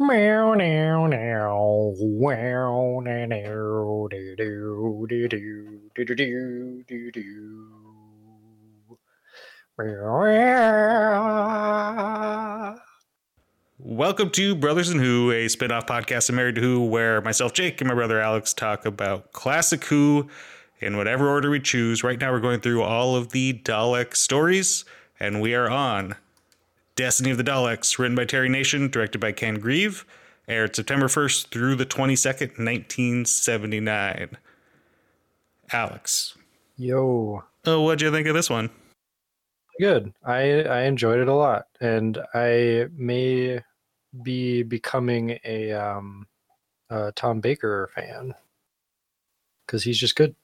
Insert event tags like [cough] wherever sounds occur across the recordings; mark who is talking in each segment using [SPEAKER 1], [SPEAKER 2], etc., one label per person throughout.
[SPEAKER 1] Meow now now wow do do do do do do do do do
[SPEAKER 2] Welcome to Brothers and Who, a spin-off podcast of Married to Who, where myself, Jake, and my brother Alex talk about classic Who in whatever order we choose. Right now, we're going through all of the Dalek stories, and we are on Destiny of the Daleks, written by Terry Nation, directed by Ken Grieve, aired September 1st through the 22nd, 1979. Alex,
[SPEAKER 1] Yo,
[SPEAKER 2] oh, what'd you think of this one?
[SPEAKER 1] Good. I I enjoyed it a lot, and I may be becoming a um, Tom Baker fan because he's just good.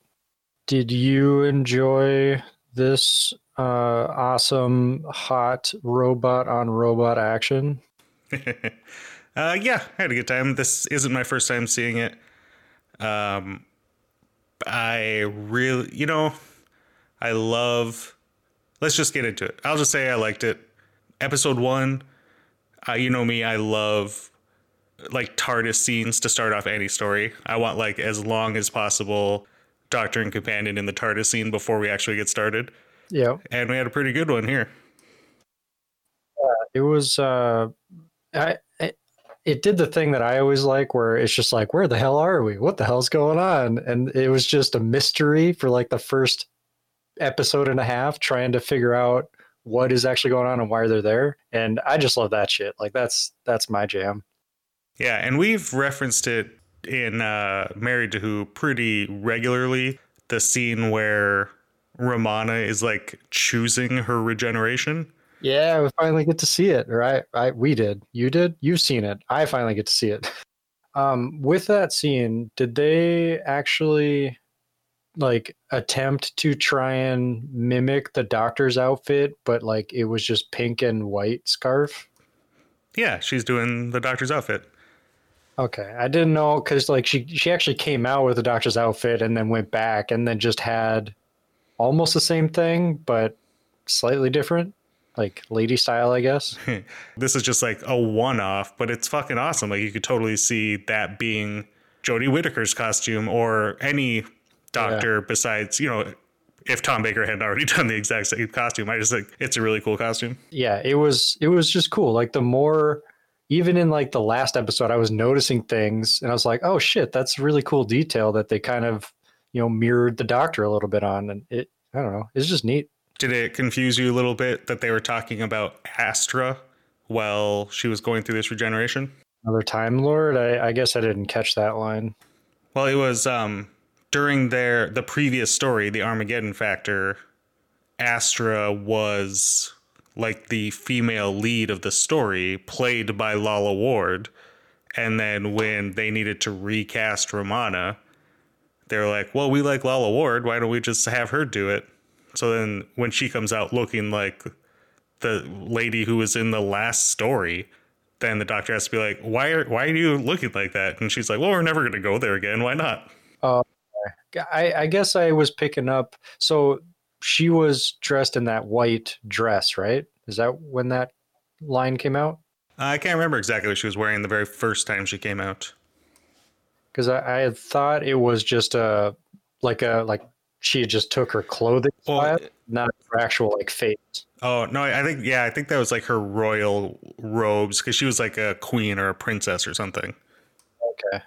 [SPEAKER 1] Did you enjoy this uh, awesome hot robot on robot action? [laughs]
[SPEAKER 2] uh, yeah, I had a good time. This isn't my first time seeing it. Um, I really, you know, I love. Let's just get into it. I'll just say I liked it. Episode one, uh, you know me, I love like TARDIS scenes to start off any story. I want like as long as possible Doctor and Companion in the TARDIS scene before we actually get started.
[SPEAKER 1] Yeah,
[SPEAKER 2] And we had a pretty good one here.
[SPEAKER 1] it was. Uh, I. It, it did the thing that I always like, where it's just like, where the hell are we? What the hell's going on? And it was just a mystery for like the first episode and a half, trying to figure out what is actually going on and why they're there. And I just love that shit. Like that's that's my jam.
[SPEAKER 2] Yeah, and we've referenced it in uh, Married to Who pretty regularly. The scene where Romana is like choosing her regeneration.
[SPEAKER 1] Yeah, we finally get to see it. right? I, we did. You did. You've seen it. I finally get to see it. [laughs] Um, with that scene, did they actually like attempt to try and mimic the doctor's outfit, but like it was just pink and white scarf?
[SPEAKER 2] Yeah, she's doing the doctor's outfit.
[SPEAKER 1] Okay, I didn't know because like she she actually came out with the doctor's outfit and then went back and then just had almost the same thing but slightly different, like lady style, I guess. [laughs]
[SPEAKER 2] This is just like a one off, but it's fucking awesome. Like you could totally see that being Jodie Whittaker's costume or any doctor besides, you know, if Tom Baker hadn't already [laughs] done the exact same costume. I just think it's a really cool costume.
[SPEAKER 1] yeah it was it was just cool like the more even in like the last episode i was noticing things and i was like oh shit that's a really cool detail that they kind of you know mirrored the doctor a little bit on and it i don't know it's just neat
[SPEAKER 2] Did it confuse you a little bit that they were talking about Astra while she was going through this regeneration?
[SPEAKER 1] another time lord i, I guess i didn't catch that line
[SPEAKER 2] Well, it was um, during their the previous story, the Armageddon Factor. Astra was like the female lead of the story, played by Lalla Ward. And then when they needed to recast Romana, they're like, "Well, we like Lalla Ward. Why don't we just have her do it?" So then, when she comes out looking like the lady who was in the last story, then the doctor has to be like, "Why are why are you looking like that?" And she's like, "Well, we're never going to go there again. Why not?"
[SPEAKER 1] Uh, I, I guess i was picking up so she was dressed in that white dress right is that when that line came out
[SPEAKER 2] I can't remember exactly what she was wearing the very first time she came out.
[SPEAKER 1] because I, I had thought it was just a like a like she had just took her clothing
[SPEAKER 2] Well,
[SPEAKER 1] style, not her actual like face.
[SPEAKER 2] Oh no, I think yeah, I think that was like her royal robes because she was like a queen or a princess or something.
[SPEAKER 1] Okay.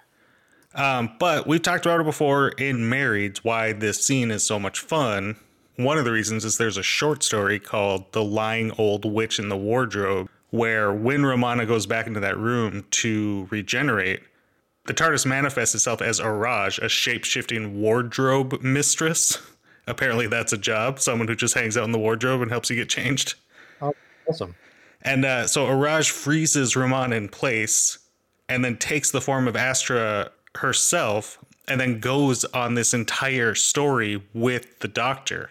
[SPEAKER 2] Um, but we've talked about it before in Married why this scene is so much fun. One of the reasons is there's a short story called The Lying Old Witch in the Wardrobe, where when Romana goes back into that room to regenerate, the TARDIS manifests itself as Araj, a shape shifting wardrobe mistress. Apparently, that's a job, someone who just hangs out in the wardrobe and helps you get changed.
[SPEAKER 1] Oh, Awesome.
[SPEAKER 2] And uh, so Araj freezes Romana in place and then takes the form of Astra herself and then goes on this entire story with the doctor.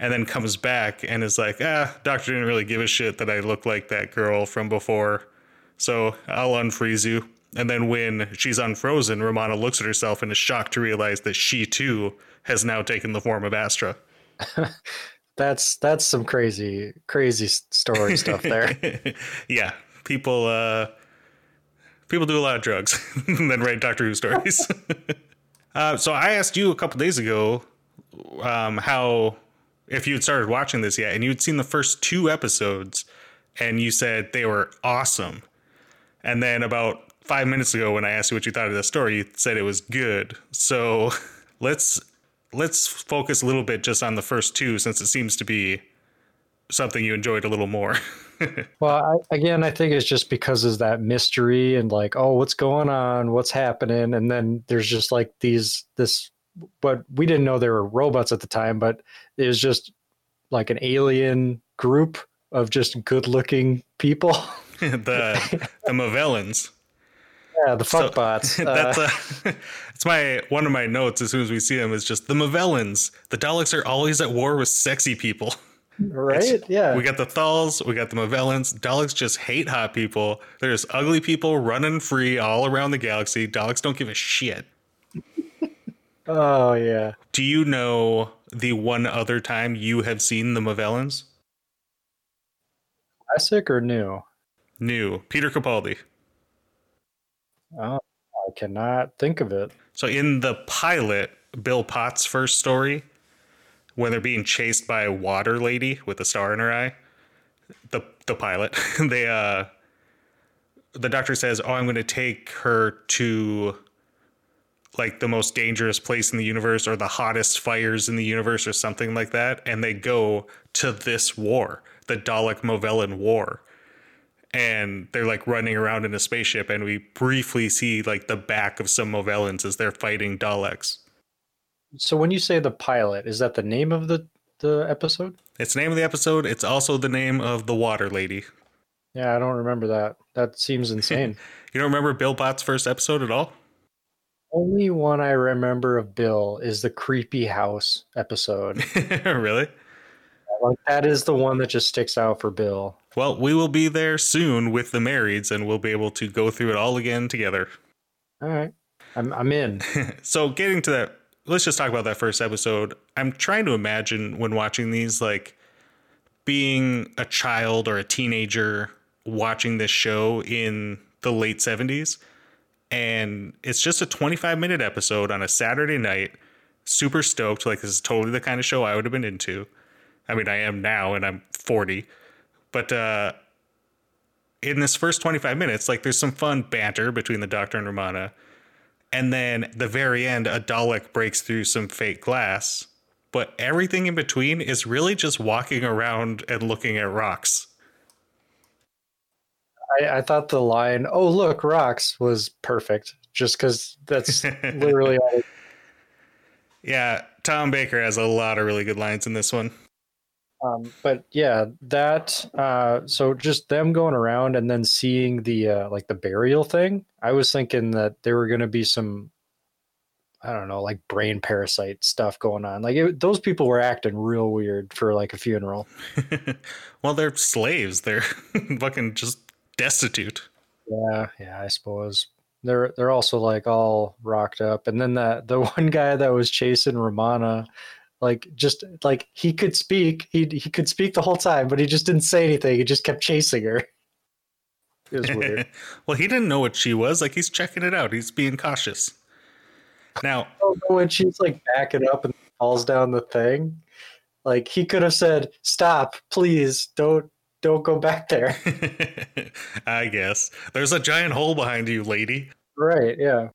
[SPEAKER 2] and then comes back and is like, ah, doctor didn't really give a shit that I look like that girl from before, so I'll unfreeze you. And then when she's unfrozen, Romana looks at herself and is shocked to realize that she too has now taken the form of Astra. [laughs]
[SPEAKER 1] that's that's some crazy crazy story stuff there. [laughs]
[SPEAKER 2] yeah, people uh people do a lot of drugs [laughs] and then write Doctor Who stories. [laughs] uh, so I asked you a couple days ago um, how if you had started watching this yet and you'd seen the first two episodes and you said they were awesome. And then about five minutes ago when I asked you what you thought of the story, you said it was good. So [laughs] let's let's focus a little bit just on the first two since it seems to be something you enjoyed a little more.
[SPEAKER 1] Well, I, again, I think it's just because of that mystery and like, oh, what's going on? What's happening? And then there's just like these this but we didn't know there were robots at the time, but it was just like an alien group of just good looking people. [laughs]
[SPEAKER 2] the the Movellans.
[SPEAKER 1] Yeah, the fuck so, bots. [laughs]
[SPEAKER 2] That's uh, a, it's my one of my notes as soon as we see them is just the Movellans. The Daleks are always at war with sexy people.
[SPEAKER 1] Right? It's, yeah.
[SPEAKER 2] We got the Thals, we got the Movellans. Daleks just hate hot people. There's ugly people running free all around the galaxy. Daleks don't give a shit. [laughs]
[SPEAKER 1] Oh yeah.
[SPEAKER 2] Do you know the one other time you have seen the Movellans?
[SPEAKER 1] Classic or new?
[SPEAKER 2] New. Peter Capaldi.
[SPEAKER 1] Oh, I cannot think of it.
[SPEAKER 2] So in the pilot, Bill Potts' first story, when they're being chased by a water lady with a star in her eye, the the pilot, [laughs] they uh the doctor says, "Oh, I'm going to take her to like the most dangerous place in the universe or the hottest fires in the universe or something like that and they go to this war the dalek movellan war. And they're like running around in a spaceship and we briefly see like the back of some movellans as they're fighting daleks
[SPEAKER 1] so when you say the pilot is that the name of the the episode
[SPEAKER 2] it's the name of the episode it's also the name of the water lady
[SPEAKER 1] yeah i don't remember that that seems [laughs] insane
[SPEAKER 2] you don't remember bill potts first episode at all
[SPEAKER 1] only one I remember of Bill is the creepy house episode. [laughs]
[SPEAKER 2] really?
[SPEAKER 1] Like that is the one that just sticks out for Bill.
[SPEAKER 2] Well, we will be there soon with the marrieds, and we'll be able to go through it all again together.
[SPEAKER 1] All right, I'm I'm in. [laughs]
[SPEAKER 2] so, getting to that, let's just talk about that first episode. I'm trying to imagine when watching these, like being a child or a teenager watching this show in the late 70s and it's just a 25 minute episode on a Saturday night. Super stoked. Like, this is totally the kind of show I would have been into. I mean, I am now and I'm 40. But uh, in this first 25 minutes, like, there's some fun banter between the Doctor and Romana. And then the very end, a Dalek breaks through some fake glass. But everything in between is really just walking around and looking at rocks.
[SPEAKER 1] I, I thought the line, "Oh look, rocks," was perfect, just because that's [laughs] literally all.
[SPEAKER 2] Yeah, Tom Baker has a lot of really good lines in this one.
[SPEAKER 1] Um, but yeah, that uh, so just them going around and then seeing the uh, like the burial thing. I was thinking that there were going to be some, I don't know, like brain parasite stuff going on. Like it, those people were acting real weird for like a funeral. [laughs]
[SPEAKER 2] well, they're slaves. They're [laughs] fucking just destitute.
[SPEAKER 1] Yeah, yeah, I suppose they're they're also like all rocked up, and then that the [laughs] one guy that was chasing Romana, like just like he could speak, he he could speak the whole time, but he just didn't say anything. He just kept chasing her. It was [laughs] weird.
[SPEAKER 2] well, he didn't know what she was. Like he's checking it out. He's being cautious. Now,
[SPEAKER 1] when she's like backing up and falls down the thing, like he could have said, "Stop, please, don't don't go back there. [laughs]
[SPEAKER 2] I guess. There's a giant hole behind you, lady.
[SPEAKER 1] Right, yeah.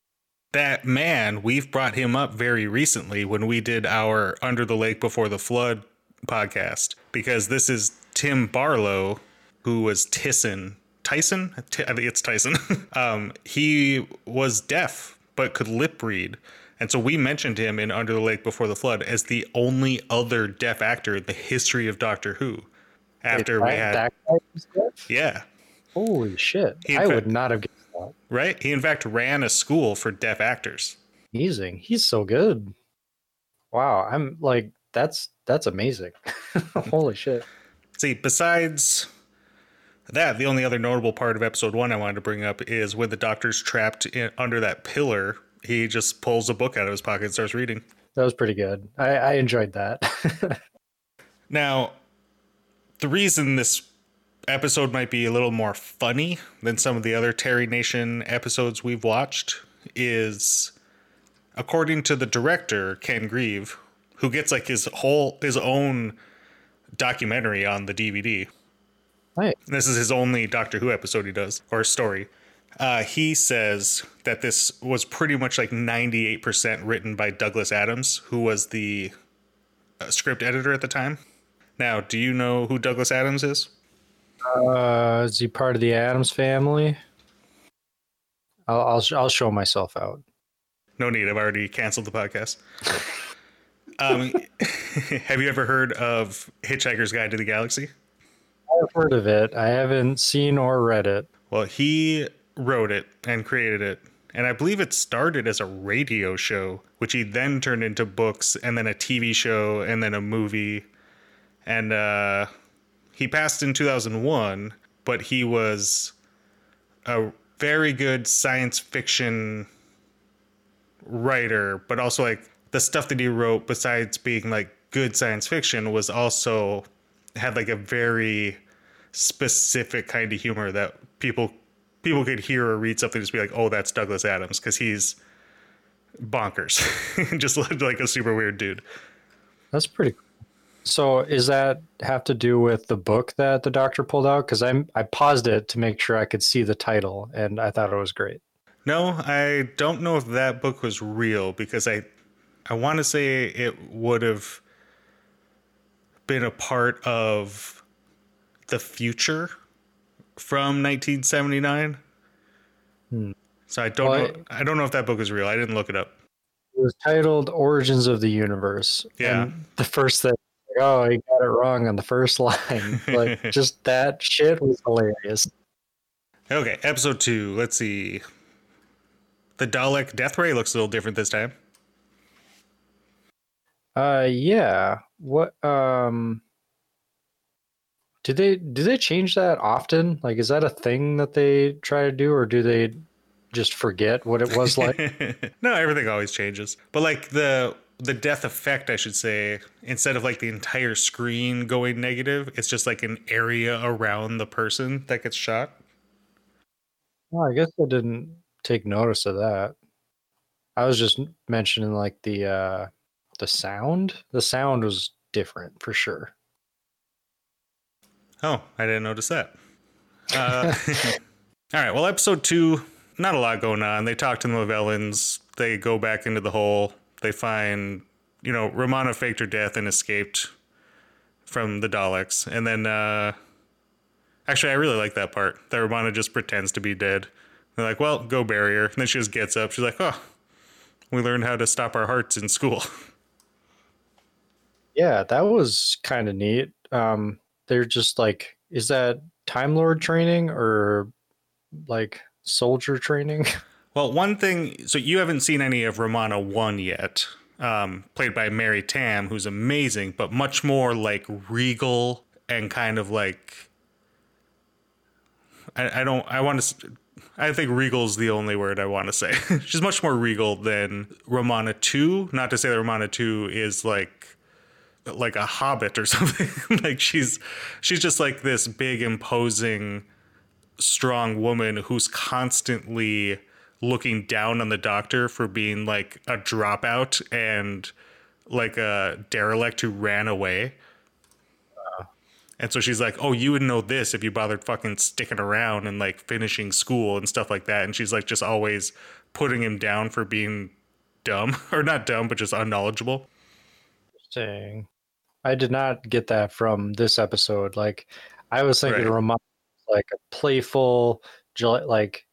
[SPEAKER 2] That man, we've brought him up very recently when we did our Under the Lake Before the Flood podcast, because this is Tim Barlow, who was Tyson. Tyson? I think it's Tyson. [laughs] um, he was deaf, but could lip read. And so we mentioned him in Under the Lake Before the Flood as the only other deaf actor in the history of Doctor Who after we had yeah
[SPEAKER 1] holy shit i fact, would not have guessed that
[SPEAKER 2] right he in fact ran a school for deaf actors
[SPEAKER 1] amazing he's so good wow i'm like that's that's amazing. [laughs] Holy shit.
[SPEAKER 2] See, besides that, the only other notable part of episode one I wanted to bring up is when the doctor's trapped in, under that pillar, he just pulls a book out of his pocket and starts reading.
[SPEAKER 1] That was pretty good. I, I enjoyed that. [laughs]
[SPEAKER 2] now, the reason this episode might be a little more funny than some of the other Terry Nation episodes we've watched is according to the director Ken Grieve, who gets like his whole his own documentary on the DVD.
[SPEAKER 1] Right.
[SPEAKER 2] This is his only Doctor Who episode he does or story. Uh, he says that this was pretty much like 98% written by Douglas Adams, who was the uh, script editor at the time. Now, do you know who Douglas Adams is?
[SPEAKER 1] Uh, is he part of the Adams family? I'll I'll, I'll show myself out.
[SPEAKER 2] No need. I've already canceled the podcast. um, [laughs] have you ever heard of Hitchhiker's Guide to the Galaxy?
[SPEAKER 1] I've heard of it. I haven't seen or read it.
[SPEAKER 2] Well, he wrote it and created it. And I believe it started as a radio show, which he then turned into books and then a TV show and then a movie. And uh, he passed in 2001, but he was a very good science fiction writer, but also like the stuff that he wrote, besides being like good science fiction, was also had like a very specific kind of humor that people people could hear or read something and just be like, oh, that's Douglas Adams because he's bonkers, [laughs] just looked like a super weird dude.
[SPEAKER 1] That's pretty. Cool. So, is that have to do with the book that the doctor pulled out? Because I'm I paused it to make sure I could see the title, and I thought it was great.
[SPEAKER 2] No, I don't know if that book was real because I I want to say it would have been a part of the future from 1979. Hmm. So I don't well, know. I, don't know if that book is real. I didn't look it up.
[SPEAKER 1] It was titled "Origins of the Universe."
[SPEAKER 2] Yeah. And
[SPEAKER 1] the first thing, oh, he got it wrong on the first [laughs] line. Like [laughs] just that shit was hilarious.
[SPEAKER 2] Okay, episode two. Let's see. The Dalek death ray looks a little different this time.
[SPEAKER 1] Uh, yeah. What? Um. Do they do they change that often? Like, is that a thing that they try to do, or do they just forget what it was like? [laughs]
[SPEAKER 2] no, everything always changes. But like the the death effect, I should say, instead of like the entire screen going negative, it's just like an area around the person that gets shot.
[SPEAKER 1] Well, I guess I didn't take notice of that. I was just mentioning like the uh the sound. The sound was different for sure.
[SPEAKER 2] Oh, I didn't notice that. Uh, [laughs] [laughs] all right. Well, episode two, not a lot going on. They talk to the Movellans. They go back into the hole. They find, you know, Romana faked her death and escaped from the Daleks. And then, uh, actually, I really like that part. That Romana just pretends to be dead. They're like, well, go bury her. And then she just gets up. She's like, oh, we learned how to stop our hearts in school. [laughs]
[SPEAKER 1] Yeah, that was kind of neat. Um, they're just like, is that Time Lord training or like soldier training? [laughs]
[SPEAKER 2] Well, one thing, so you haven't seen any of Romana 1 yet, um, played by Mary Tamm, who's amazing, but much more like regal and kind of like. I, I don't, I want to I think regal is the only word I want to say. [laughs] She's much more regal than Romana 2. Not to say that Romana 2 is like like a hobbit or [laughs] something. like she's she's just like this big imposing strong woman who's constantly looking down on the doctor for being like a dropout and like a derelict who ran away. And so she's like, "Oh, you would know this if you bothered fucking sticking around and like finishing school and stuff like that." And she's like just always putting him down for being dumb [laughs] or not dumb, but just unknowledgeable.
[SPEAKER 1] Interesting. I did not get that from this episode. Like, I was thinking right. Ramon like a playful, like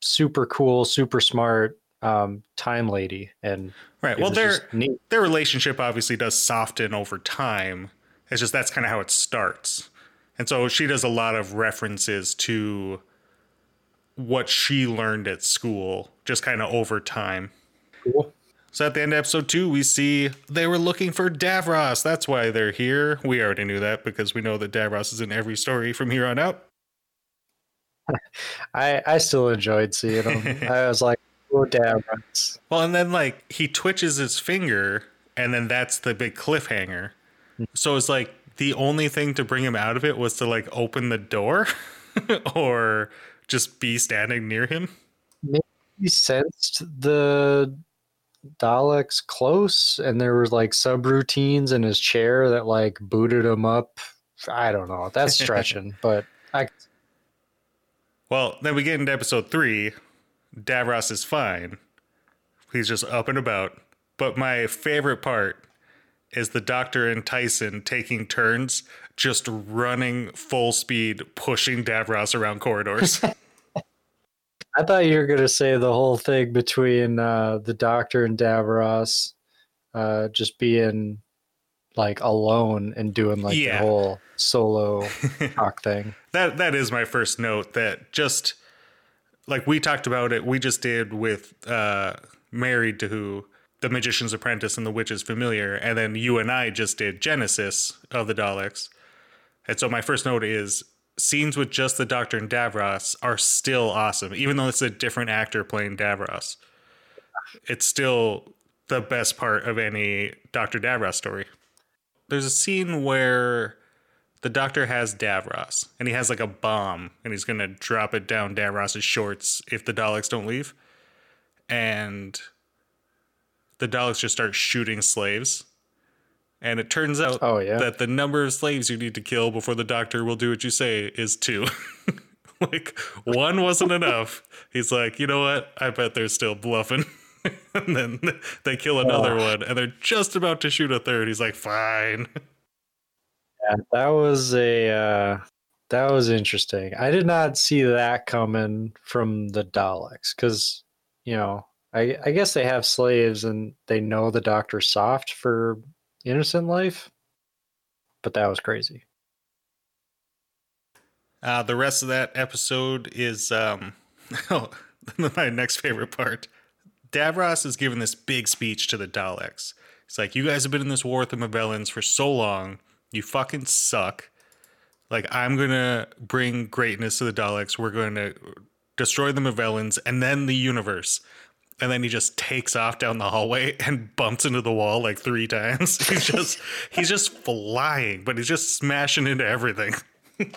[SPEAKER 1] super cool, super smart um, time lady, and
[SPEAKER 2] right. Well, their their relationship obviously does soften over time it's just that's kind of how it starts. And so she does a lot of references to what she learned at school, just kind of over time. Cool. So at the end of episode two, we see they were looking for Davros. That's why they're here. We already knew that because we know that Davros is in every story from here on out. [laughs]
[SPEAKER 1] I I still enjoyed seeing him. I was like, oh Davros.
[SPEAKER 2] Well, and then like he twitches his finger, and then that's the big cliffhanger. So it's like the only thing to bring him out of it was to like open the door [laughs] or just be standing near him.
[SPEAKER 1] Maybe he sensed the Daleks close, and there was like subroutines in his chair that like booted him up. I don't know. That's [laughs] stretching, but I
[SPEAKER 2] Well, then we get into episode three. Davros is fine. He's just up and about. But my favorite part is the Doctor and Tyson taking turns just running full speed, pushing Davros around corridors. [laughs]
[SPEAKER 1] I thought you were gonna say the whole thing between uh, the Doctor and Davros uh, just being like alone and doing like
[SPEAKER 2] Yeah.
[SPEAKER 1] the whole solo [laughs] talk thing.
[SPEAKER 2] that that is my first note that just like we talked about it we just did with uh married to who the magician's apprentice and the witch's familiar and then you and i just did genesis of the daleks and so my first note is scenes with just the doctor and davros are still awesome even though it's a different actor playing davros it's still the best part of any dr davros story there's a scene where the doctor has Davros, and he has like a bomb, and he's gonna drop it down Davros's shorts if the Daleks don't leave. And the Daleks just start shooting slaves. And it turns out
[SPEAKER 1] Oh, yeah.
[SPEAKER 2] that the number of slaves you need to kill before the doctor will do what you say is two. [laughs] like one wasn't enough. He's like, you know what? I bet they're still bluffing. [laughs] and then they kill another one, and they're just about to shoot a third. He's like, fine.
[SPEAKER 1] Yeah, that was a uh, that was interesting. I did not see that coming from the Daleks because you know I I guess they have slaves and they know the Doctor's soft for innocent life, but that was crazy.
[SPEAKER 2] Uh, the rest of that episode is um, [laughs] my next favorite part. Davros is giving this big speech to the Daleks. It's like, you guys have been in this war with the Movellans for so long. You fucking suck. Like, I'm going to bring greatness to the Daleks. We're going to destroy the Movellans and then the universe. And then he just takes off down the hallway [laughs] and bumps into the wall like three times. [laughs] He's just he's just flying, but he's just smashing into everything. [laughs]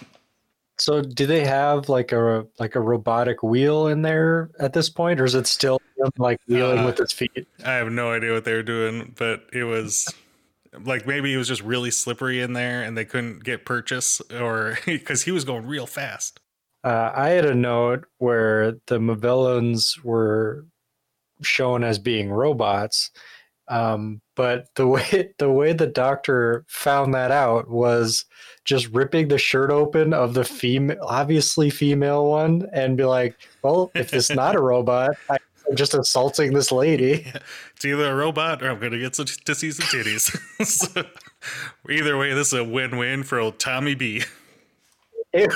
[SPEAKER 1] So, do they have like a like a robotic wheel in there at this point, or is it still like wheeling
[SPEAKER 2] Uh,
[SPEAKER 1] with its feet?
[SPEAKER 2] I have no idea what they were doing, but it was like maybe it was just really slippery in there and they couldn't get purchase or because he was going real fast.
[SPEAKER 1] Uh, I had a note where the Movellans were shown as being robots, um, but the [laughs] way the way the Doctor found that out was just ripping the shirt open of the female, obviously female one, and be like, "Well, if it's not a [laughs] robot, I'm just assaulting this lady."
[SPEAKER 2] It's either a robot or I'm going to get some, to see some titties. [laughs] so, either way, this is a win-win for old Tommy B.
[SPEAKER 1] It,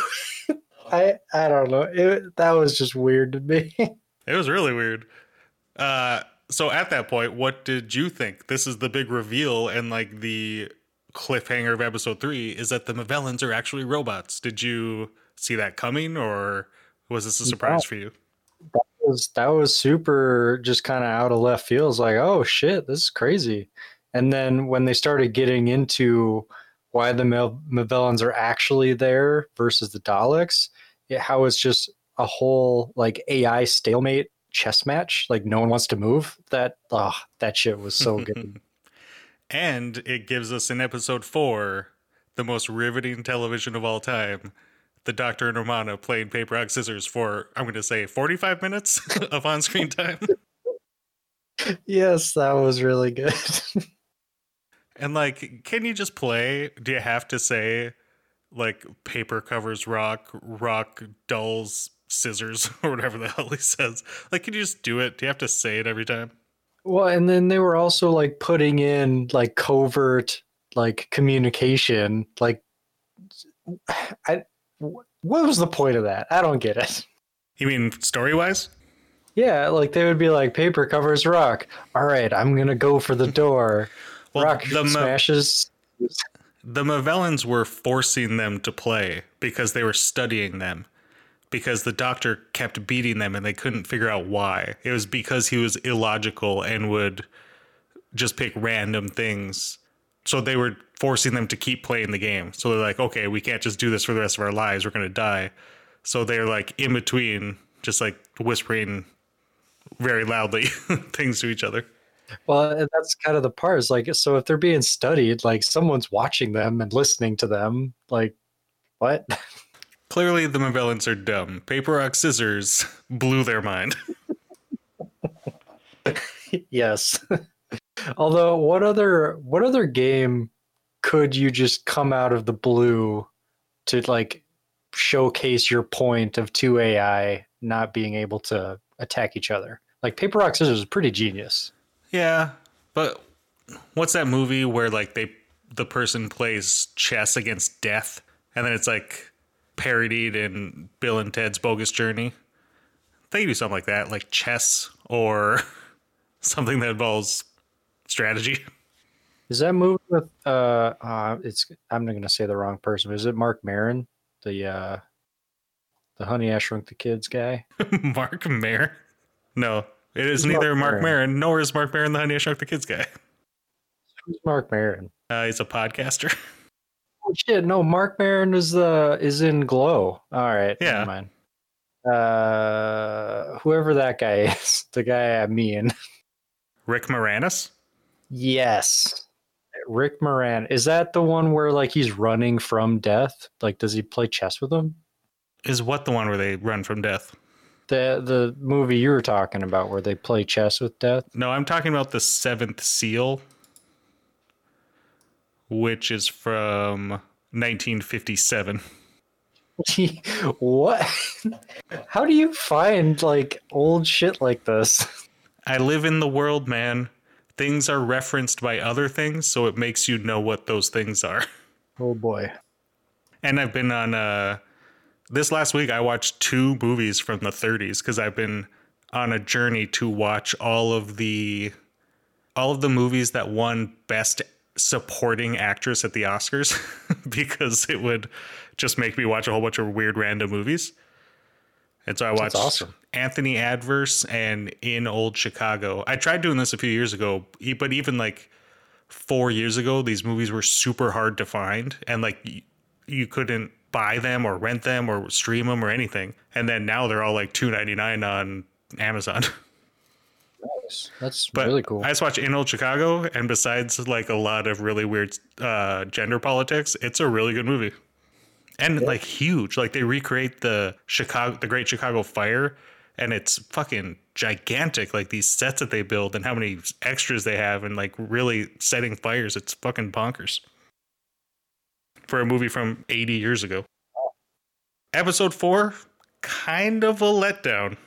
[SPEAKER 1] I I don't know. It, that was just weird to me.
[SPEAKER 2] It was really weird. Uh, so at that point, what did you think? This is the big reveal and like the cliffhanger of episode three is that the Movellans are actually robots. Did you see that coming or was this a surprise for you?
[SPEAKER 1] That was that was super just kind of out of left field. It's like, oh shit, this is crazy. And then when they started getting into why the Movellans are actually there versus the Daleks, yeah, how it's just a whole like AI stalemate chess match. Like no one wants to move. That oh, that shit was so good. [laughs]
[SPEAKER 2] and it gives us in episode four the most riveting television of all time. The Doctor and Romana playing paper rock scissors for I'm going to say 45 minutes [laughs] of on-screen time.
[SPEAKER 1] yes, that was really good. [laughs]
[SPEAKER 2] And like, can you just play? Do you have to say like paper covers rock, rock dulls scissors, [laughs] or whatever the hell he says? Like, can you just do it? Do you have to say it every time?
[SPEAKER 1] Well, and then they were also like putting in like covert like communication. Like, [sighs] I what was the point of that? I don't get it.
[SPEAKER 2] You mean story wise?
[SPEAKER 1] Yeah, like they would be like paper covers rock. All right, I'm gonna go for the [laughs] door.
[SPEAKER 2] Well,
[SPEAKER 1] rock
[SPEAKER 2] the
[SPEAKER 1] smashes.
[SPEAKER 2] The Movellans were forcing them to play because they were studying them. Because the doctor kept beating them and they couldn't figure out why. It was because he was illogical and would just pick random things. So they were forcing them to keep playing the game. So they're like, okay, we can't just do this for the rest of our lives. We're going to die. So they're like in between, just like whispering very loudly [laughs] things to each other.
[SPEAKER 1] Well, and that's kind of the part. Is like, so if they're being studied, like someone's watching them and listening to them. Like, what? [laughs]
[SPEAKER 2] Clearly, the Movellans are dumb. Paper, rock, scissors blew their mind. [laughs]
[SPEAKER 1] yes. [laughs] Although, what other what other game could you just come out of the blue to like showcase your point of two AI not being able to attack each other? Like paper rock scissors is pretty genius.
[SPEAKER 2] Yeah, but what's that movie where like they the person plays chess against death, and then it's like parodied in Bill and Ted's Bogus Journey? They do something like that, like chess or [laughs] something that involves strategy.
[SPEAKER 1] Is that movie with uh, uh it's I'm not gonna say the wrong person, but is it Mark Maron? The uh the Honey I Shrunk the Kids guy? [laughs]
[SPEAKER 2] Mark Maron? No, it is
[SPEAKER 1] Who's
[SPEAKER 2] neither
[SPEAKER 1] Mark
[SPEAKER 2] Mark Maron nor is Mark Maron the Honey I Shrunk the Kids guy.
[SPEAKER 1] Who's Mark Maron?
[SPEAKER 2] Uh, he's a podcaster. [laughs]
[SPEAKER 1] Oh shit, no, Mark Maron is the is in Glow. All right,
[SPEAKER 2] Yeah.
[SPEAKER 1] never mind. Uh whoever that guy [laughs] is, the guy I mean.
[SPEAKER 2] Rick Moranis?
[SPEAKER 1] Yes. Rick Moran. Is that the one where like he's running from death? Like does he play chess with him?
[SPEAKER 2] Is what the one where they run from death?
[SPEAKER 1] The the movie you were talking about where they play chess with death?
[SPEAKER 2] No, I'm talking about the Seventh Seal, which is from 1957. [laughs]
[SPEAKER 1] what? How do you find like old shit like this?
[SPEAKER 2] I live in the world, man. Things are referenced by other things, so it makes you know what those things are.
[SPEAKER 1] Oh boy.
[SPEAKER 2] And I've been on uh this last week I watched two movies from the 30s because I've been on a journey to watch all of the all of the movies that won best supporting actress at the Oscars [laughs] because it would just make me watch a whole bunch of weird random movies. And so I watched
[SPEAKER 1] awesome.
[SPEAKER 2] Anthony Adverse and In Old Chicago. I tried doing this a few years ago, but even like four years ago, these movies were super hard to find, and like you couldn't buy them or rent them or stream them or anything. And then now they're all like two ninety nine on Amazon. [laughs]
[SPEAKER 1] That's
[SPEAKER 2] But
[SPEAKER 1] really cool.
[SPEAKER 2] I just watched In Old Chicago, and besides like a lot of really weird uh, gender politics, it's a really good movie, and like huge. Like they recreate the Chicago, the Great Chicago Fire, and it's fucking gigantic. Like these sets that they build and how many extras they have, and like really setting fires. It's fucking bonkers for a movie from 80 years ago. Episode four, kind of a letdown.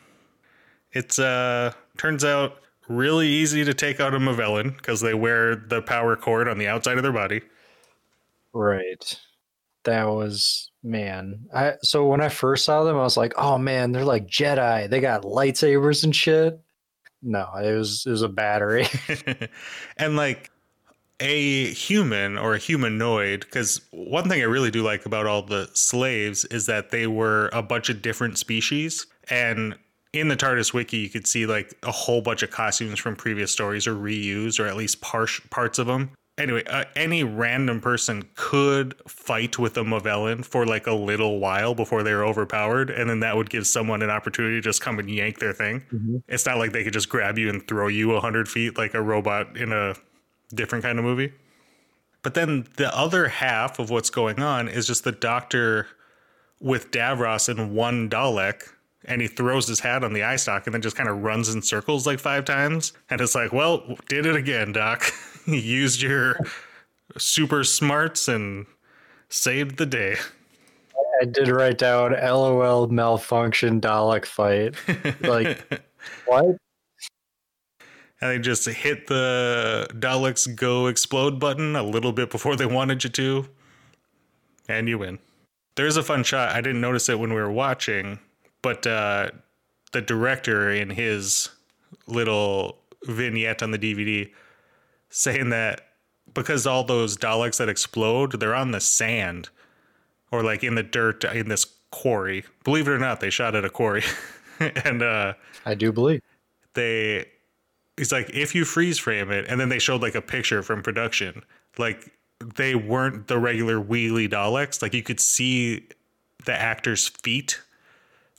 [SPEAKER 2] It's uh turns out really easy to take out a Movellan because they wear the power cord on the outside of their body.
[SPEAKER 1] Right. That was man. I so when I first saw them, I was like, oh man, they're like Jedi. They got lightsabers and shit. No, it was it was a battery. [laughs] [laughs]
[SPEAKER 2] and like a human or a humanoid because one thing i really do like about all the slaves is that they were a bunch of different species and in the tardis wiki you could see like a whole bunch of costumes from previous stories are reused or at least par- parts of them anyway uh, any random person could fight with a Movellan for like a little while before they were overpowered and then that would give someone an opportunity to just come and yank their thing. It's not like they could just grab you and throw you 100 feet like a robot in a different kind of movie. But then the other half of what's going on is just the doctor with Davros and one Dalek, and he throws his hat on the eye stalk and then just kind of runs in circles like five times. And it's like, well, did it again, Doc. [laughs] you used your super smarts and saved the day.
[SPEAKER 1] I did write down LOL malfunction Dalek fight. Like [laughs] what?
[SPEAKER 2] And they just hit the Dalek's go explode button a little bit before they wanted you to, and you win. There's a fun shot. I didn't notice it when we were watching, but uh, the director in his little vignette on the DVD saying that because all those Daleks that explode, they're on the sand or like in the dirt in this quarry. Believe it or not, they shot at a quarry. [laughs] and uh
[SPEAKER 1] I do believe.
[SPEAKER 2] they he's like if you freeze frame it and then they showed like a picture from production like they weren't the regular wheelie daleks like you could see the actors feet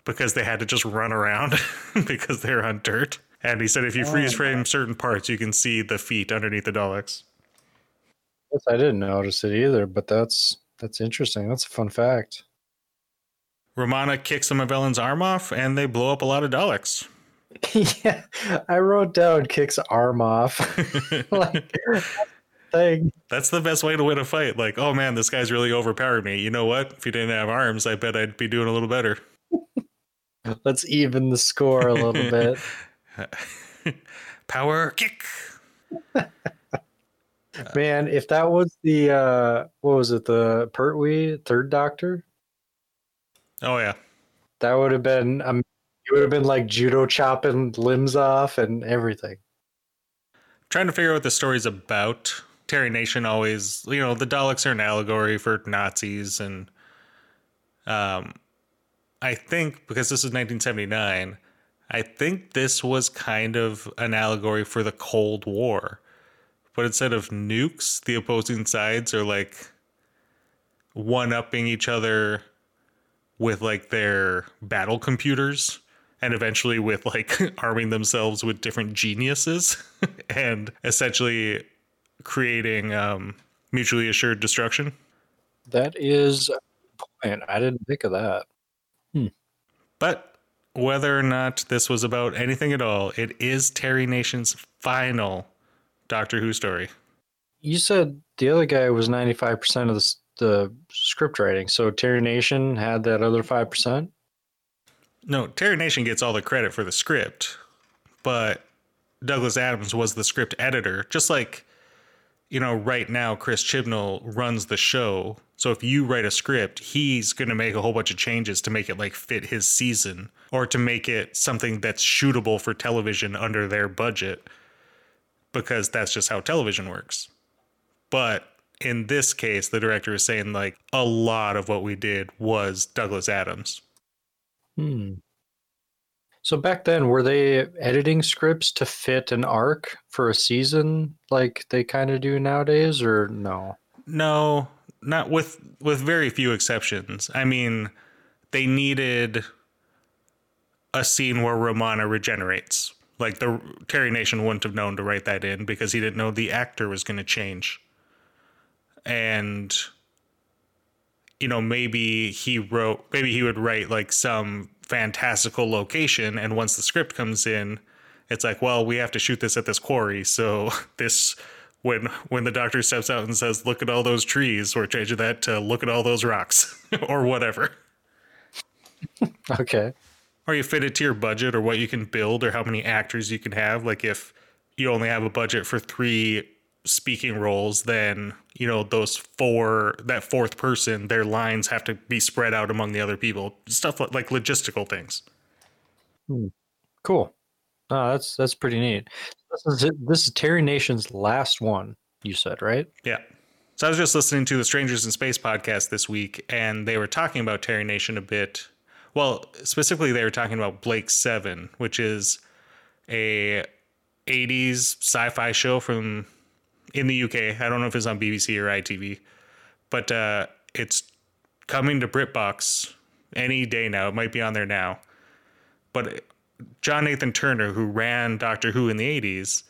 [SPEAKER 2] because they had to just run around [laughs] because they're on dirt and he said if you oh freeze frame certain parts you can see the feet underneath the daleks
[SPEAKER 1] Yes, I didn't notice it either, but that's that's interesting. That's a fun fact.
[SPEAKER 2] romana kicks some Movellan's arm off and they blow up a lot of daleks [laughs]
[SPEAKER 1] yeah, I wrote down kicks arm off. [laughs] like thing.
[SPEAKER 2] that's the best way to win a fight like oh man this guy's really overpowered me you know what if he didn't have arms i bet i'd be doing a little better [laughs]
[SPEAKER 1] Let's even the score a little bit. [laughs]
[SPEAKER 2] power kick [laughs]
[SPEAKER 1] Man, if that was the uh what was it, the Pertwee third doctor?
[SPEAKER 2] oh yeah
[SPEAKER 1] That would have been um it would have been like judo chopping limbs off and everything.
[SPEAKER 2] trying to figure out what the story's about. Terry Nation always, you know, the Daleks are an allegory for Nazis, and um, I think because this is 1979, I think this was kind of an allegory for the Cold War, but instead of nukes, the opposing sides are like one upping each other with like their battle computers and eventually with like [laughs] arming themselves with different geniuses [laughs] and essentially creating um, mutually assured destruction.
[SPEAKER 1] That is point. I didn't think of that.
[SPEAKER 2] But whether or not this was about anything at all, it is Terry Nation's final Doctor Who story.
[SPEAKER 1] You said the other guy was 95% of the, the script writing. So Terry Nation had that other 5%?
[SPEAKER 2] No, Terry Nation gets all the credit for the script, but Douglas Adams was the script editor, just like you know, right now Chris Chibnall runs the show. So if you write a script, he's going to make a whole bunch of changes to make it like fit his season or to make it something that's shootable for television under their budget because that's just how television works. But in this case, the director is saying like a lot of what we did was Douglas Adams.
[SPEAKER 1] Hmm. So back then, were they editing scripts to fit an arc for a season like they kind of do nowadays, or no?
[SPEAKER 2] No, not with with very few exceptions. I mean, they needed a scene where Romana regenerates. Like the Terry Nation wouldn't have known to write that in because he didn't know the actor was going to change. And you know, maybe he wrote maybe he would write like some fantastical location and once the script comes in, it's like, well, we have to shoot this at this quarry, so [laughs] this when when the doctor steps out and says, "Look at all those trees," we're changing that to "Look at all those rocks" [laughs] or whatever.
[SPEAKER 1] Okay.
[SPEAKER 2] Or you fit it to your budget or what you can build or how many actors you can have. Like if you only have a budget for three speaking roles, then you know those four that fourth person, their lines have to be spread out among the other people. Stuff like, like logistical things. Hmm.
[SPEAKER 1] Cool. Oh, that's that's pretty neat. This is this is Terry Nation's last one. You said right?
[SPEAKER 2] Yeah. So I was just listening to the Strangers in Space podcast this week, and they were talking about Terry Nation a bit. Well, specifically, they were talking about Blake's Seven, which is a '80s sci-fi show from in the UK. I don't know if it's on BBC or ITV, but uh, it's coming to BritBox any day now. It might be on there now. But John Nathan Turner, who ran Doctor Who in the '80s,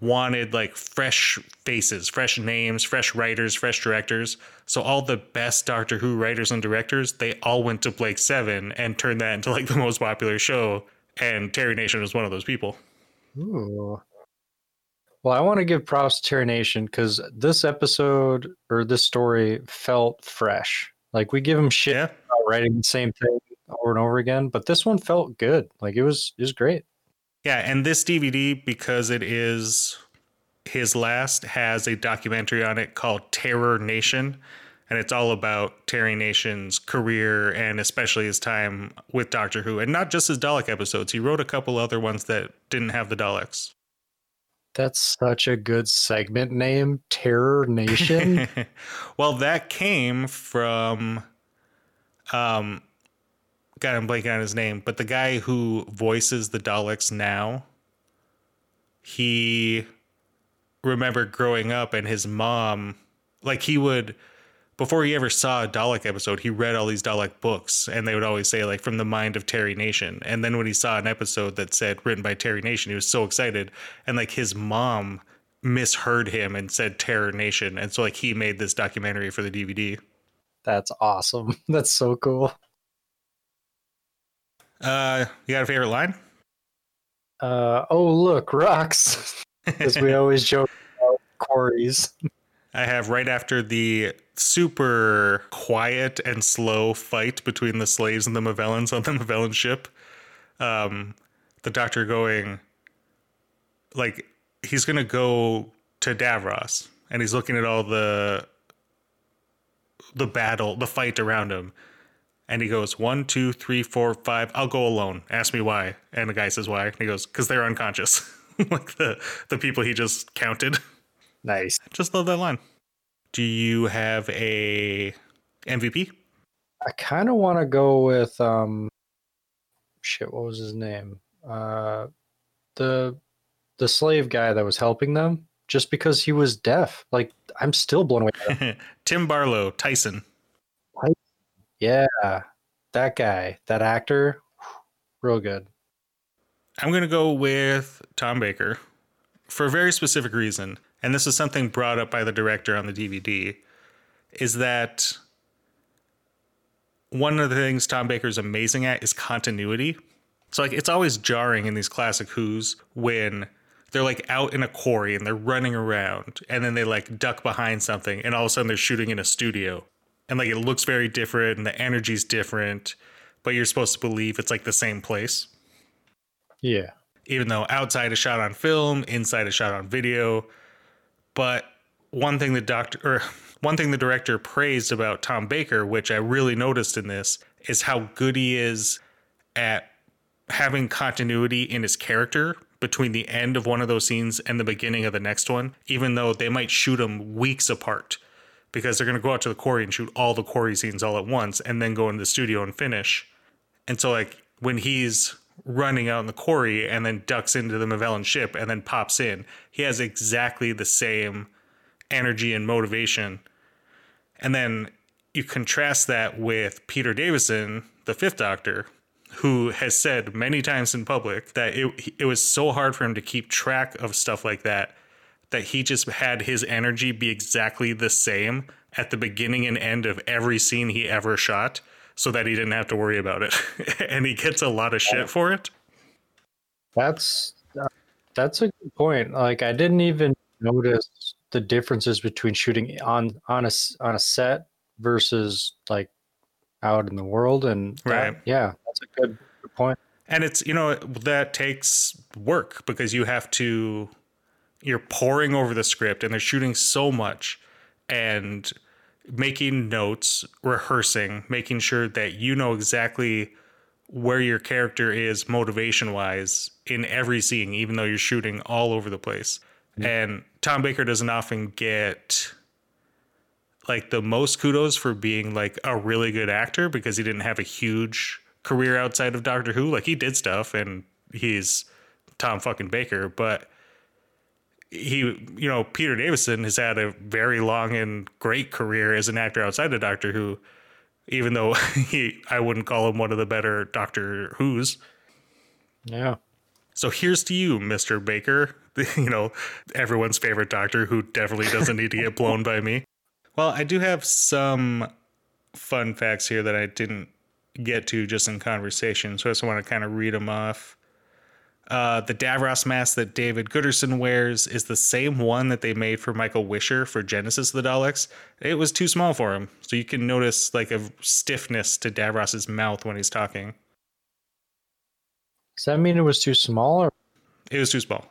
[SPEAKER 2] wanted like fresh faces, fresh names, fresh writers, fresh directors. So all the best Doctor Who writers and directors, they all went to Blake's Seven and turned that into like the most popular show. And Terry Nation was one of those people.
[SPEAKER 1] Ooh. Well, I want to give props to Terry Nation because this episode or this story felt fresh. Like we give him shit
[SPEAKER 2] Yeah.
[SPEAKER 1] about writing the same thing over and over again, but this one felt good. Like it was it was great.
[SPEAKER 2] Yeah, and this DVD, because it is his last, has a documentary on it called Terror Nation. and it's all about Terry Nation's career and especially his time with Doctor Who, and not just his Dalek episodes. He wrote a couple other ones that didn't have the Daleks.
[SPEAKER 1] That's such a good segment name, Terror Nation. [laughs]
[SPEAKER 2] well, that came from, um, God, I'm blanking on his name, but the guy who voices the Daleks now, he remembered growing up and his mom, like he would before he ever saw a Dalek episode, he read all these Dalek books, and they would always say like from the mind of Terry Nation. And then when he saw an episode that said written by Terry Nation, he was so excited, and like his mom misheard him and said Terror Nation, and so like he made this documentary for the DVD.
[SPEAKER 1] That's awesome. [laughs] That's so cool.
[SPEAKER 2] Uh, you got a favorite line?
[SPEAKER 1] Uh, oh look, rocks. [laughs] Because we always [laughs] joke about quarries.
[SPEAKER 2] I have right after the super quiet and slow fight between the slaves and the Movellans on the Movellan ship. Um, the doctor going, like, he's going to go to Davros and he's looking at all the the battle, the fight around him. And he goes, one, two, three, four, five. I'll go alone. Ask me why. And the guy says why. And he goes, because they're unconscious. [laughs] like the the people he just counted.
[SPEAKER 1] Nice.
[SPEAKER 2] Just love that line. Do you have a MVP?
[SPEAKER 1] I kind of want to go with um shit, what was his name? Uh the the slave guy that was helping them just because he was deaf. Like I'm still blown away. [laughs]
[SPEAKER 2] Tim Barlow, Tyssan.
[SPEAKER 1] Yeah. That guy, that actor, real good.
[SPEAKER 2] I'm going to go with Tom Baker for a very specific reason and this is something brought up by the director on the DVD, is that one of the things Tom Baker's amazing at is continuity. So like it's always jarring in these classic Who's when they're like out in a quarry and they're running around and then they like duck behind something and all of a sudden they're shooting in a studio. And like it looks very different and the energy's different, but you're supposed to believe it's like the same place.
[SPEAKER 1] Yeah.
[SPEAKER 2] Even though outside is shot on film, inside is shot on video, but one thing the doctor or [laughs] one thing the director praised about Tom Baker, which I really noticed in this, is how good he is at having continuity in his character between the end of one of those scenes and the beginning of the next one, even though they might shoot them weeks apart because they're going to go out to the quarry and shoot all the quarry scenes all at once and then go into the studio and finish. And so, like, when he's running out in the quarry and then ducks into the Movellan ship and then pops in. He has exactly the same energy and motivation. And then you contrast that with Peter Davison, the fifth doctor, who has said many times in public that it, it was so hard for him to keep track of stuff like that that he just had his energy be exactly the same at the beginning and end of every scene he ever shot so that he didn't have to worry about it. [laughs] and he gets a lot of shit for it.
[SPEAKER 1] That's uh, that's a good point. Like I didn't even notice the differences between shooting on on a on a set versus like out in the world and that, yeah, that's a good, good point.
[SPEAKER 2] And it's you know that takes work because you have to you're pouring over the script and they're shooting so much and making notes, rehearsing, making sure that you know exactly where your character is motivation wise in every scene, even though you're shooting all over the place. Mm-hmm. And Tom Baker doesn't often get like the most kudos for being like a really good actor because he didn't have a huge career outside of Doctor Who. Like he did stuff and he's Tom fucking Baker, but he, you know, Peter Davison has had a very long and great career as an actor outside of Doctor Who, even though [laughs] he, I wouldn't call him one of the better Doctor Who's.
[SPEAKER 1] Yeah.
[SPEAKER 2] So here's to you, Mr. Baker, [laughs] you know, everyone's favorite doctor who definitely doesn't need to get blown by me. Well, I do have some fun facts here that I didn't get to just in conversation. So I just want to kind of read them off. Uh, the Davros mask that David Gooderson wears is the same one that they made for Michael Wisher for Genesis of the Daleks. It was too small for him, so you can notice like a stiffness to Davros's mouth when he's talking.
[SPEAKER 1] Does that mean it was too small? Or?
[SPEAKER 2] It was too small.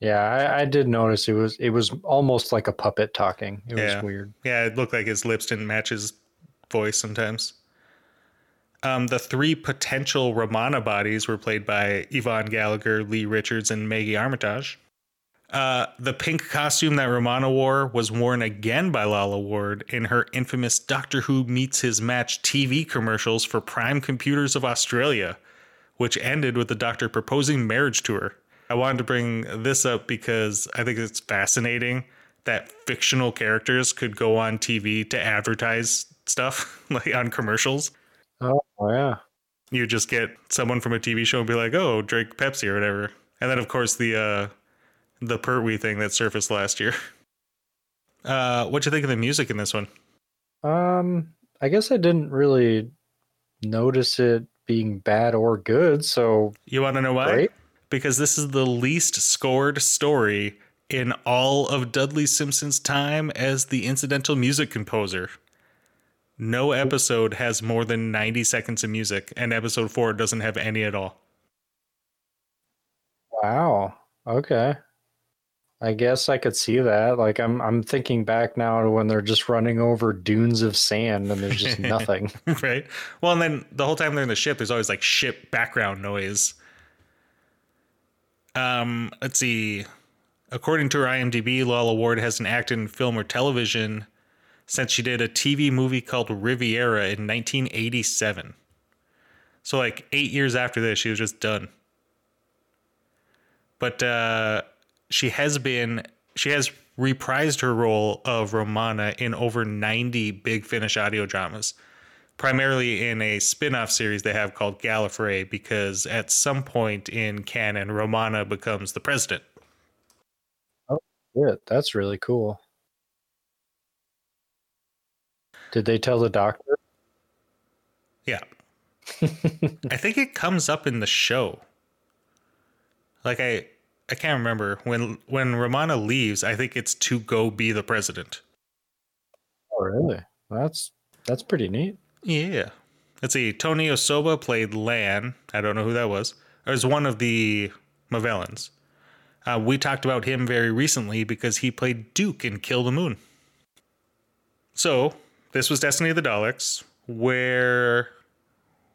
[SPEAKER 1] Yeah, I, I did notice it was it was almost like a puppet talking. It
[SPEAKER 2] Yeah.
[SPEAKER 1] was weird.
[SPEAKER 2] Yeah, it looked like his lips didn't match his voice sometimes. Um, the three potential Romana bodies were played by Yvonne Gallagher, Lee Richards, and Maggie Armitage. Uh, the pink costume that Romana wore was worn again by Lalla Ward in her infamous Doctor Who Meets His Match TV commercials for Prime Computers of Australia, which ended with the Doctor proposing marriage to her. I wanted to bring this up because I think it's fascinating that fictional characters could go on TV to advertise stuff, [laughs] like on commercials.
[SPEAKER 1] Oh yeah.
[SPEAKER 2] You just get someone from a TV show and be like, "Oh, drink Pepsi or whatever," and then of course the uh, the Pertwee thing that surfaced last year. [laughs] Uh, what'd you think of the music in this one?
[SPEAKER 1] Um, I guess I didn't really notice it being bad or good. So
[SPEAKER 2] You want to know why?
[SPEAKER 1] great.
[SPEAKER 2] Because this is the least scored story in all of Dudley Simpson's time as the incidental music composer. No episode has more than 90 seconds of music, and episode 4 doesn't have any at all.
[SPEAKER 1] Wow. Okay. I guess I could see that. Like I'm I'm thinking back now to when they're just running over dunes of sand and there's just [laughs] nothing. [laughs]
[SPEAKER 2] right? Well, and then the whole time they're in the ship, there's always like ship background noise. Um, let's see. According to her IMDb, Lalla Ward hasn't acted in film or television since she did a TV movie called Riviera in 1987. So, like eight years after this, she was just done. But uh, she has been, she has reprised her role of Romana in over 90 Big Finish audio dramas primarily in a spin-off series they have called Gallifrey because at some point in canon Romana becomes the president.
[SPEAKER 1] Oh, yeah, that's really cool. Did they tell the doctor?
[SPEAKER 2] Yeah. [laughs] I think it comes up in the show. Like I I can't remember when when Romana leaves, I think it's to go be the president.
[SPEAKER 1] Oh, really? That's that's pretty neat.
[SPEAKER 2] Yeah. Let's see. Tony Osoba played Lan. I don't know who that was. Or was one of the Movellans. Uh, we talked about him very recently because he played Duke in Kill the Moon. So this was Destiny of the Daleks. Where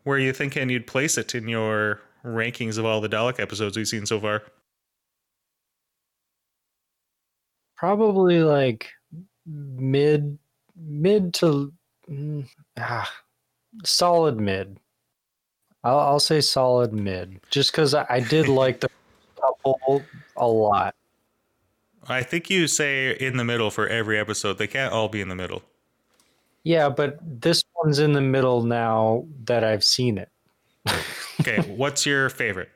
[SPEAKER 2] where are you thinking you'd place it in your rankings of all the Dalek episodes we've seen so far?
[SPEAKER 1] Probably like mid mid to mm, ah, solid mid. I'll I'll say solid mid, just because I, I did [laughs] like the couple a lot.
[SPEAKER 2] I think you say in the middle for every episode. They can't all be in the middle.
[SPEAKER 1] Yeah, but this one's in the middle now that I've seen it. [laughs]
[SPEAKER 2] Okay, what's your favorite?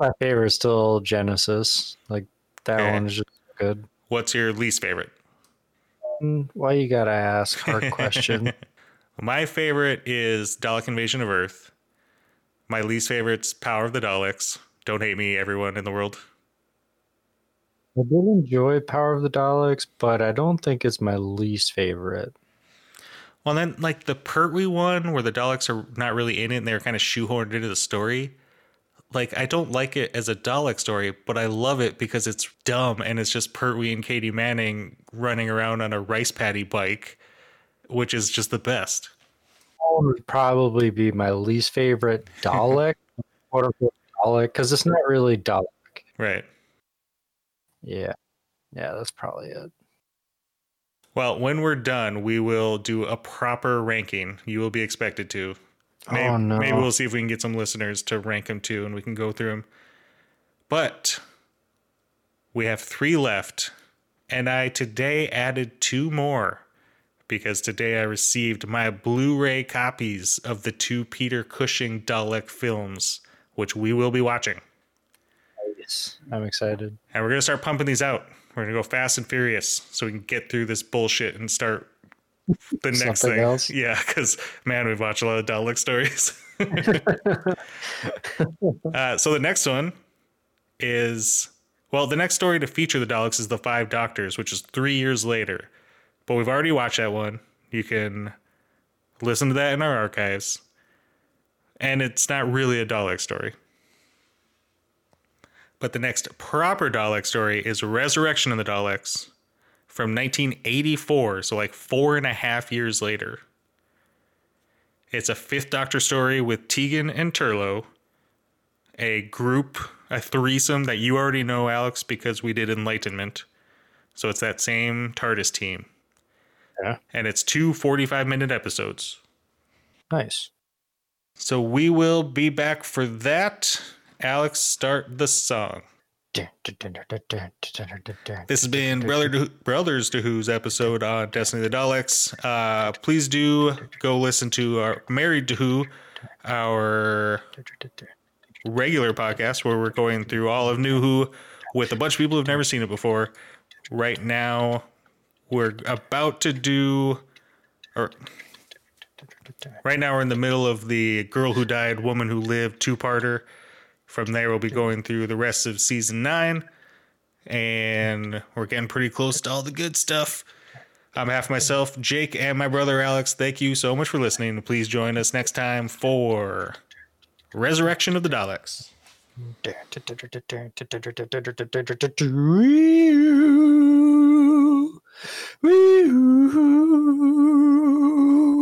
[SPEAKER 1] My favorite is still Genesis. Like that
[SPEAKER 2] Okay.
[SPEAKER 1] one is just good.
[SPEAKER 2] What's your least favorite?
[SPEAKER 1] Mm, Why you gotta ask hard question? [laughs]
[SPEAKER 2] My favorite is Dalek Invasion of Earth. My least favorite's Power of the Daleks. Don't hate me, everyone in the world.
[SPEAKER 1] I did enjoy Power of the Daleks, but I don't think it's my least favorite.
[SPEAKER 2] Well, then, like the Pertwee one, where the Daleks are not really in it and they're kind of shoehorned into the story. Like, I don't like it as a Dalek story, but I love it because it's dumb and it's just Pertwee and Katy Manning running around on a rice paddy bike, which is just the best.
[SPEAKER 1] That would probably be my least favorite [laughs] Dalek, quote unquote Dalek, because it's not really Dalek.
[SPEAKER 2] Right.
[SPEAKER 1] Yeah, yeah, that's probably it.
[SPEAKER 2] Well, when we're done, we will do a proper ranking. You will be expected to. Oh, maybe,
[SPEAKER 1] Oh, no.
[SPEAKER 2] maybe we'll see if we can get some listeners to rank them too, and we can go through them. But we have three left, and I today added two more because today I received my Blu-ray copies of the two Peter Cushing Dalek films, which we will be watching.
[SPEAKER 1] Yes, I'm excited.
[SPEAKER 2] And we're gonna start pumping these out. We're gonna go fast and furious so we can get through this bullshit and start the next
[SPEAKER 1] Something
[SPEAKER 2] thing.
[SPEAKER 1] else? [laughs]
[SPEAKER 2] Yeah, because man, we've watched a lot of Dalek stories. [laughs] uh, so the next one is well, the next story to feature the Daleks is the Five Doctors, which is three years later. But we've already watched that one. You can listen to that in our archives. And it's not really a Dalek story. But the next proper Dalek story is Resurrection of the Daleks from 1984, so like four and a half years later. It's a fifth Doctor story with Tegan and Turlough, a group, a threesome that you already know, Alex, because we did Enlightenment. So it's that same TARDIS team.
[SPEAKER 1] Yeah.
[SPEAKER 2] And it's two 45 minute episodes.
[SPEAKER 1] Nice.
[SPEAKER 2] So we will be back for that. Alex, start the song. This has been Brother to, Brothers to Who's episode on Destiny of the Daleks. Uh, please do go listen to our Married to Who, our regular podcast where we're going through all of New Who with a bunch of people who've never seen it before. Right now, we're about to do, or right now we're in the middle of the Girl Who Died, Woman Who Lived two-parter. From there, we'll be going through the rest of season nine, and we're getting pretty close to all the good stuff. I'm half myself, Jake, and my brother Alex. Thank you so much for listening. Please join us next time for Resurrection of the Daleks.
[SPEAKER 1] Wee